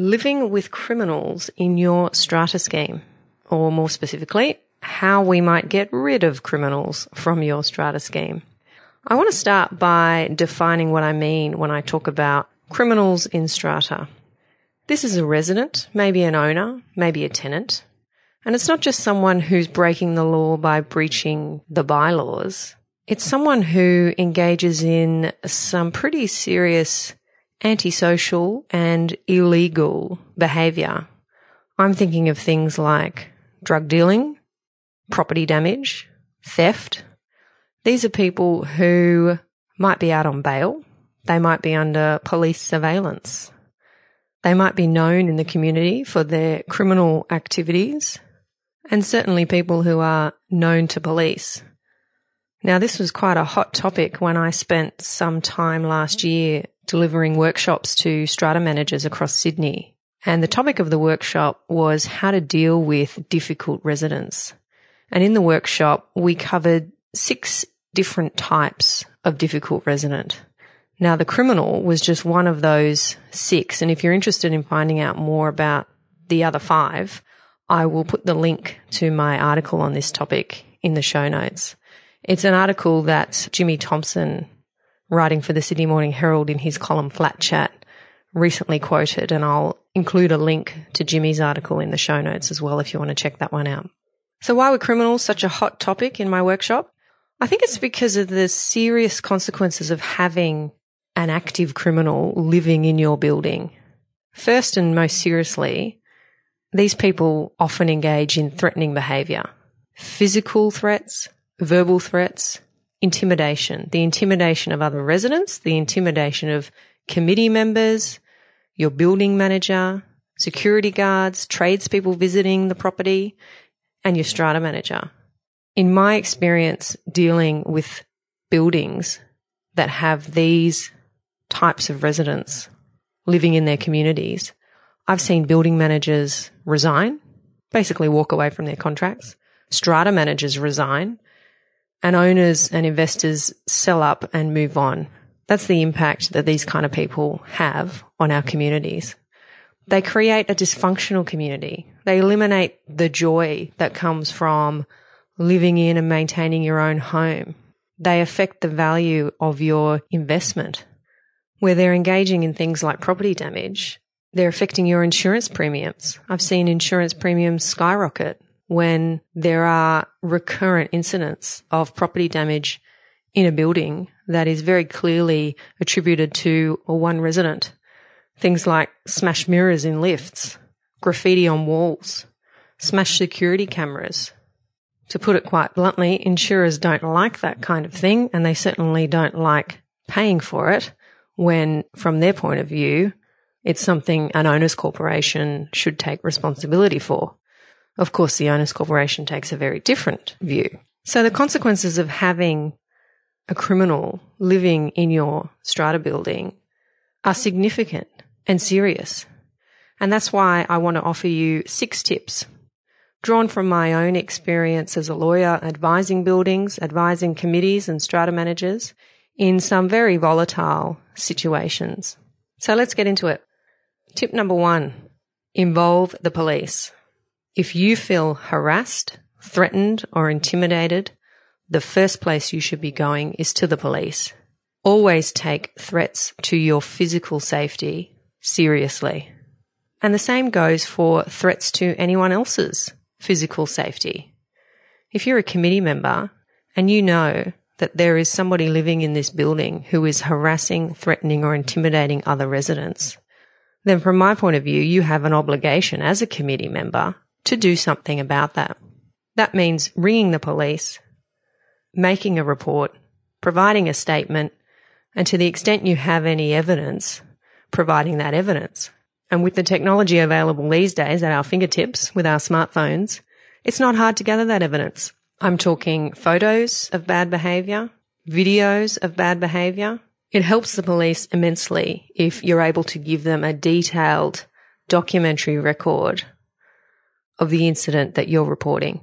living with criminals in your strata scheme, or more specifically, how we might get rid of criminals from your strata scheme. I want to start by defining what I mean when I talk about criminals in strata. This is a resident, maybe an owner, maybe a tenant. And it's not just someone who's breaking the law by breaching the bylaws. It's someone who engages in some pretty serious antisocial and illegal behavior. I'm thinking of things like drug dealing, property damage, theft, these are people who might be out on bail. They might be under police surveillance. They might be known in the community for their criminal activities and certainly people who are known to police. Now, this was quite a hot topic when I spent some time last year delivering workshops to strata managers across Sydney. And the topic of the workshop was how to deal with difficult residents. And in the workshop, we covered six different types of difficult resident. Now, the criminal was just one of those six. And if you're interested in finding out more about the other five, I will put the link to my article on this topic in the show notes. It's an article that Jimmy Thomson, writing for the Sydney Morning Herald in his column Flat Chat, recently quoted. And I'll include a link to Jimmy's article in the show notes as well if you want to check that one out. So why were criminals such a hot topic in my workshop? I think it's because of the serious consequences of having an active criminal living in your building. First and most seriously, these people often engage in threatening behavior, physical threats, verbal threats, intimidation, the intimidation of other residents, the intimidation of committee members, your building manager, security guards, tradespeople visiting the property, and your strata manager. In my experience dealing with buildings that have these types of residents living in their communities, I've seen building managers resign, basically walk away from their contracts, strata managers resign, and owners and investors sell up and move on. That's the impact that these kind of people have on our communities. They create a dysfunctional community. They eliminate the joy that comes from living in and maintaining your own home. They affect the value of your investment. Where they're engaging in things like property damage, they're affecting your insurance premiums. I've seen insurance premiums skyrocket when there are recurrent incidents of property damage in a building that is very clearly attributed to one resident. Things like smashed mirrors in lifts, graffiti on walls, smashed security cameras, to put it quite bluntly, insurers don't like that kind of thing and they certainly don't like paying for it when from their point of view, it's something an owners corporation should take responsibility for. Of course, the owners corporation takes a very different view. So the consequences of having a criminal living in your strata building are significant and serious. And that's why I want to offer you six tips drawn from my own experience as a lawyer advising buildings, advising committees and strata managers in some very volatile situations. So let's get into it. Tip number one, involve the police. If you feel harassed, threatened or intimidated, the first place you should be going is to the police. Always take threats to your physical safety seriously. And the same goes for threats to anyone else's physical safety. If you're a committee member and you know that there is somebody living in this building who is harassing, threatening or intimidating other residents, then from my point of view, you have an obligation as a committee member to do something about that. That means ringing the police, making a report, providing a statement, and to the extent you have any evidence, providing that evidence. And with the technology available these days at our fingertips with our smartphones, it's not hard to gather that evidence. I'm talking photos of bad behavior, videos of bad behavior. It helps the police immensely if you're able to give them a detailed documentary record of the incident that you're reporting.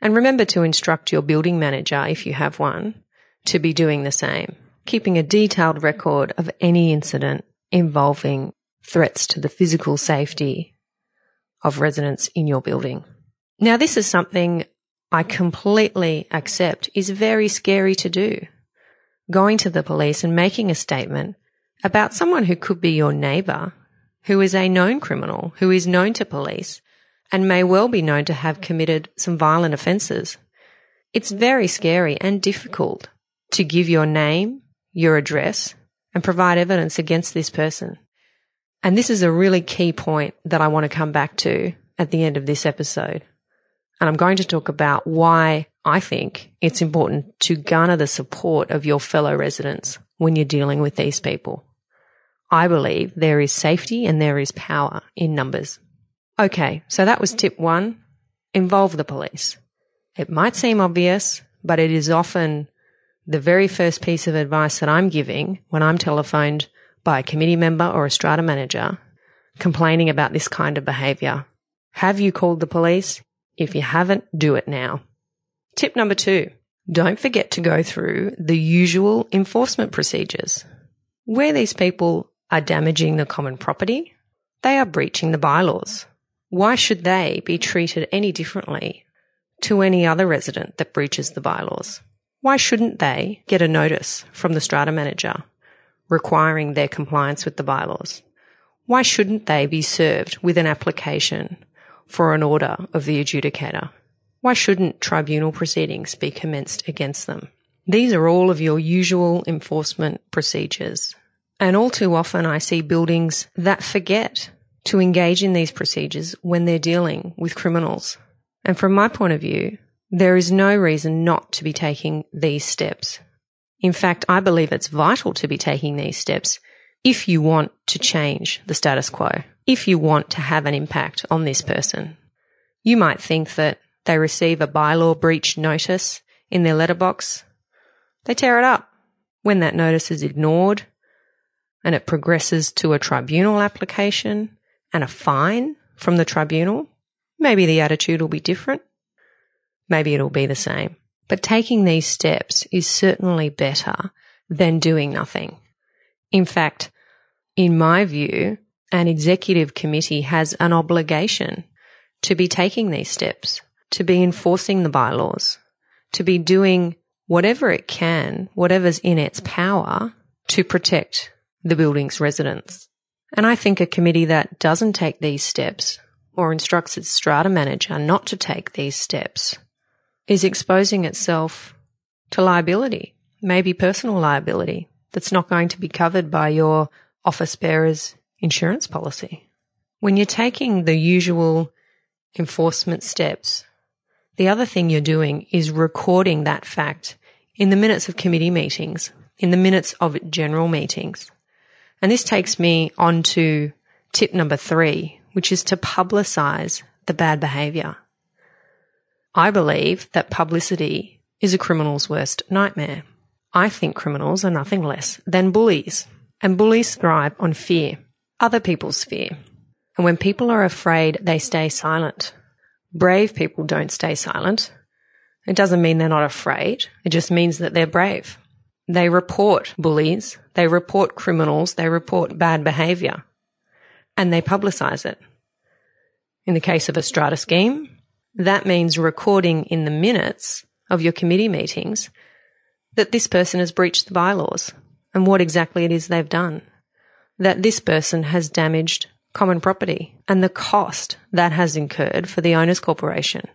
And remember to instruct your building manager, if you have one, to be doing the same, keeping a detailed record of any incident involving threats to the physical safety of residents in your building. Now, this is something I completely accept is very scary to do. Going to the police and making a statement about someone who could be your neighbour, who is a known criminal, who is known to police, and may well be known to have committed some violent offences. It's very scary and difficult to give your name, your address, and provide evidence against this person. And this is a really key point that I want to come back to at the end of this episode. And I'm going to talk about why I think it's important to garner the support of your fellow residents when you're dealing with these people. I believe there is safety and there is power in numbers. Okay, so that was tip one. Involve the police. It might seem obvious, but it is often the very first piece of advice that I'm giving when I'm telephoned by a committee member or a strata manager complaining about this kind of behaviour. Have you called the police? If you haven't, do it now. Tip number two. Don't forget to go through the usual enforcement procedures. Where these people are damaging the common property, they are breaching the bylaws. Why should they be treated any differently to any other resident that breaches the bylaws? Why shouldn't they get a notice from the strata manager requiring their compliance with the bylaws? Why shouldn't they be served with an application for an order of the adjudicator? Why shouldn't tribunal proceedings be commenced against them? These are all of your usual enforcement procedures. And all too often I see buildings that forget to engage in these procedures when they're dealing with criminals. And from my point of view, there is no reason not to be taking these steps. In fact, I believe it's vital to be taking these steps if you want to change the status quo, if you want to have an impact on this person. You might think that they receive a bylaw breach notice in their letterbox. They tear it up. When that notice is ignored and it progresses to a tribunal application, and a fine from the tribunal, maybe the attitude will be different. Maybe it'll be the same. But taking these steps is certainly better than doing nothing. In fact, in my view, an executive committee has an obligation to be taking these steps, to be enforcing the bylaws, to be doing whatever it can, whatever's in its power to protect the building's residents. And I think a committee that doesn't take these steps or instructs its strata manager not to take these steps is exposing itself to liability, maybe personal liability that's not going to be covered by your office bearer's insurance policy. When you're taking the usual enforcement steps, the other thing you're doing is recording that fact in the minutes of committee meetings, in the minutes of general meetings. And this takes me on to tip number three, which is to publicize the bad behavior. I believe that publicity is a criminal's worst nightmare. I think criminals are nothing less than bullies, and bullies thrive on fear, other people's fear. And when people are afraid, they stay silent. Brave people don't stay silent. It doesn't mean they're not afraid. It just means that they're brave. They report bullies, they report criminals, they report bad behavior, and they publicize it. In the case of a strata scheme, that means recording in the minutes of your committee meetings that this person has breached the bylaws and what exactly it is they've done. That this person has damaged common property and the cost that has incurred for the owners corporation.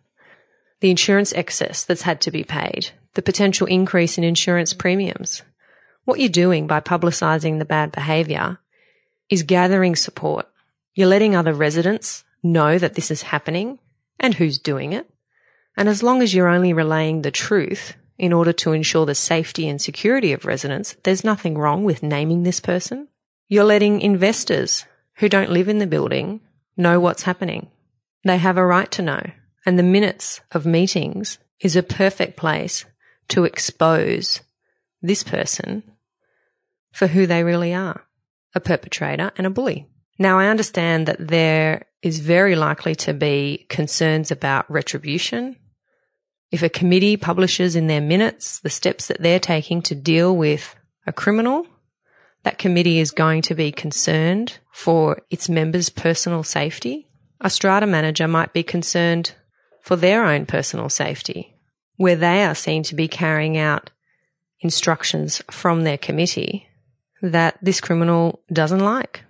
The insurance excess that's had to be paid, the potential increase in insurance premiums. What you're doing by publicising the bad behaviour is gathering support. You're letting other residents know that this is happening and who's doing it. And as long as you're only relaying the truth in order to ensure the safety and security of residents, there's nothing wrong with naming this person. You're letting investors who don't live in the building know what's happening. They have a right to know. And the minutes of meetings is a perfect place to expose this person for who they really are a perpetrator and a bully. Now, I understand that there is very likely to be concerns about retribution. If a committee publishes in their minutes the steps that they're taking to deal with a criminal, that committee is going to be concerned for its members' personal safety. A strata manager might be concerned for their own personal safety, where they are seen to be carrying out instructions from their committee that this criminal doesn't like.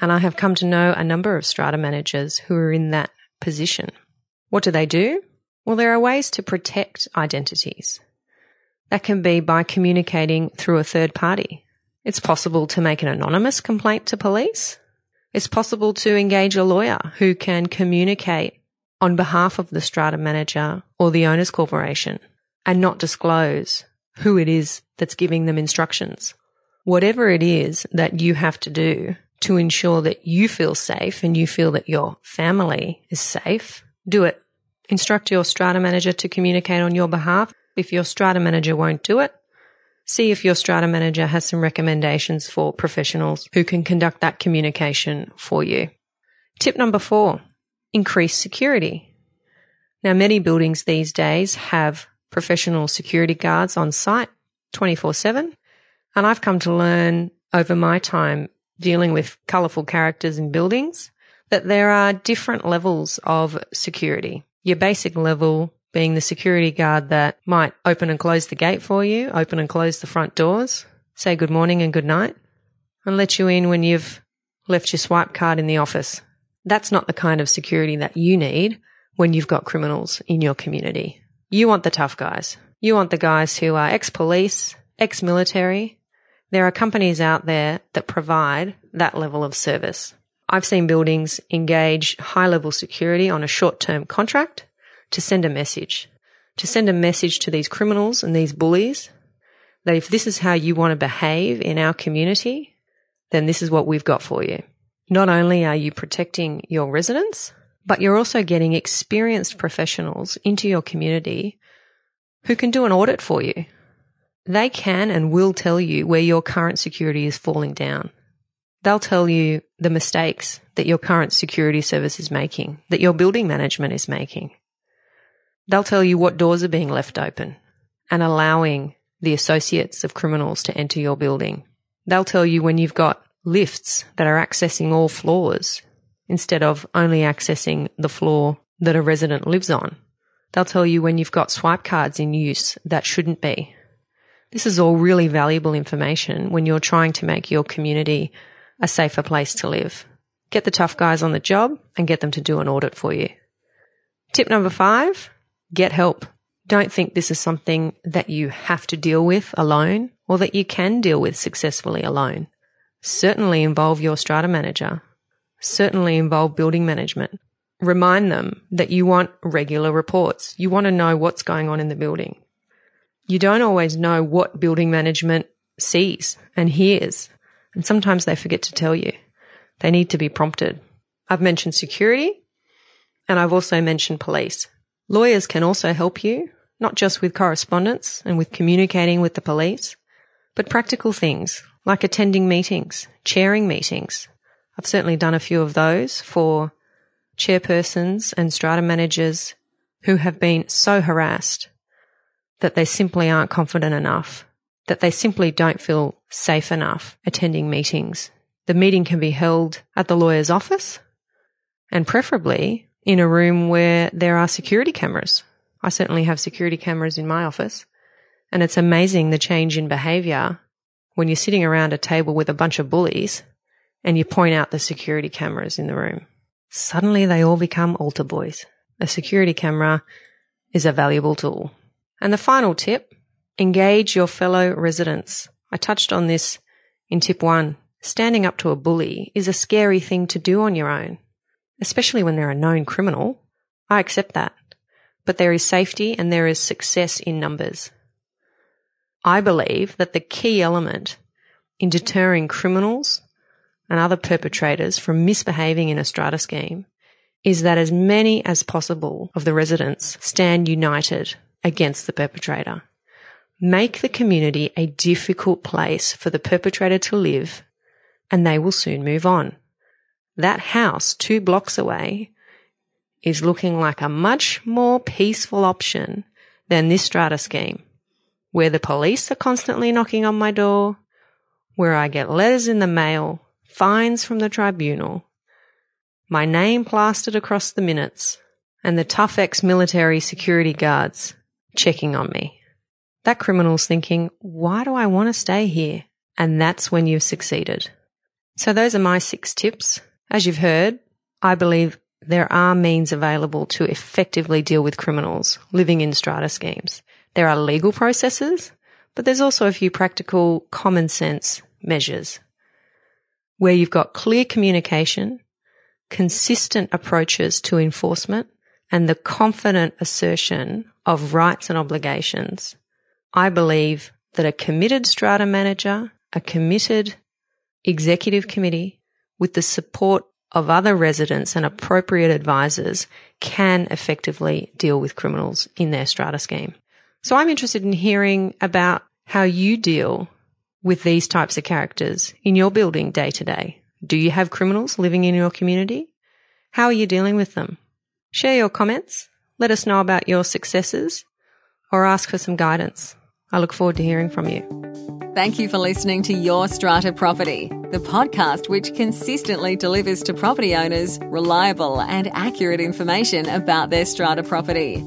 And I have come to know a number of strata managers who are in that position. What do they do? Well, there are ways to protect identities. That can be by communicating through a third party. It's possible to make an anonymous complaint to police. It's possible to engage a lawyer who can communicate on behalf of the strata manager or the owner's corporation and not disclose who it is that's giving them instructions whatever it is that you have to do to ensure that you feel safe and you feel that your family is safe, do it. Instruct your strata manager to communicate on your behalf. If your strata manager won't do it, see if your strata manager has some recommendations for professionals who can conduct that communication for you. Tip number four, increase security. Now, many buildings these days have professional security guards on site 24 7. And I've come to learn over my time dealing with colourful characters in buildings that there are different levels of security. Your basic level being the security guard that might open and close the gate for you, open and close the front doors, say good morning and good night, and let you in when you've left your swipe card in the office. That's not the kind of security that you need when you've got criminals in your community. You want the tough guys. You want the guys who are ex-police, ex-military, there are companies out there that provide that level of service. I've seen buildings engage high level security on a short term contract to send a message, to send a message to these criminals and these bullies that if this is how you want to behave in our community, then this is what we've got for you. Not only are you protecting your residents, but you're also getting experienced professionals into your community who can do an audit for you they can and will tell you where your current security is falling down. They'll tell you the mistakes that your current security service is making, that your building management is making. They'll tell you what doors are being left open and allowing the associates of criminals to enter your building. They'll tell you when you've got lifts that are accessing all floors instead of only accessing the floor that a resident lives on. They'll tell you when you've got swipe cards in use that shouldn't be this is all really valuable information when you're trying to make your community a safer place to live. Get the tough guys on the job and get them to do an audit for you. Tip number five, get help. Don't think this is something that you have to deal with alone or that you can deal with successfully alone. Certainly involve your strata manager. Certainly involve building management. Remind them that you want regular reports. You want to know what's going on in the building you don't always know what building management sees and hears. And sometimes they forget to tell you. They need to be prompted. I've mentioned security and I've also mentioned police. Lawyers can also help you, not just with correspondence and with communicating with the police, but practical things like attending meetings, chairing meetings. I've certainly done a few of those for chairpersons and strata managers who have been so harassed that they simply aren't confident enough, that they simply don't feel safe enough attending meetings. The meeting can be held at the lawyer's office and preferably in a room where there are security cameras. I certainly have security cameras in my office and it's amazing the change in behavior when you're sitting around a table with a bunch of bullies and you point out the security cameras in the room. Suddenly they all become altar boys. A security camera is a valuable tool. And the final tip, engage your fellow residents. I touched on this in tip one. Standing up to a bully is a scary thing to do on your own, especially when they're a known criminal. I accept that. But there is safety and there is success in numbers. I believe that the key element in deterring criminals and other perpetrators from misbehaving in a strata scheme is that as many as possible of the residents stand united against the perpetrator. Make the community a difficult place for the perpetrator to live and they will soon move on. That house two blocks away is looking like a much more peaceful option than this strata scheme, where the police are constantly knocking on my door, where I get letters in the mail, fines from the tribunal, my name plastered across the minutes, and the tough ex-military security guards checking on me. That criminal's thinking, why do I want to stay here? And that's when you've succeeded. So those are my six tips. As you've heard, I believe there are means available to effectively deal with criminals living in strata schemes. There are legal processes, but there's also a few practical common sense measures where you've got clear communication, consistent approaches to enforcement, and the confident assertion of rights and obligations. I believe that a committed strata manager, a committed executive committee with the support of other residents and appropriate advisors can effectively deal with criminals in their strata scheme. So I'm interested in hearing about how you deal with these types of characters in your building day to day. Do you have criminals living in your community? How are you dealing with them? Share your comments, let us know about your successes, or ask for some guidance. I look forward to hearing from you. Thank you for listening to Your Strata Property, the podcast which consistently delivers to property owners reliable and accurate information about their strata property.